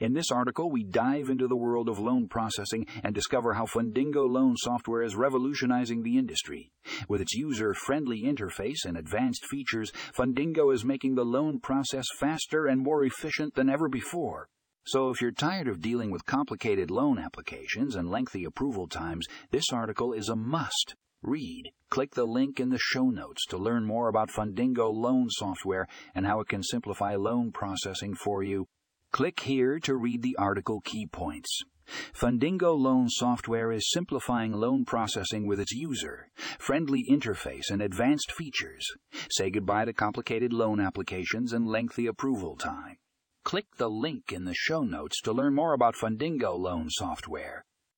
In this article, we dive into the world of loan processing and discover how Fundingo loan software is revolutionizing the industry. With its user friendly interface and advanced features, Fundingo is making the loan process faster and more efficient than ever before. So, if you're tired of dealing with complicated loan applications and lengthy approval times, this article is a must read. Click the link in the show notes to learn more about Fundingo loan software and how it can simplify loan processing for you. Click here to read the article key points. Fundingo loan software is simplifying loan processing with its user friendly interface and advanced features. Say goodbye to complicated loan applications and lengthy approval time. Click the link in the show notes to learn more about Fundingo loan software.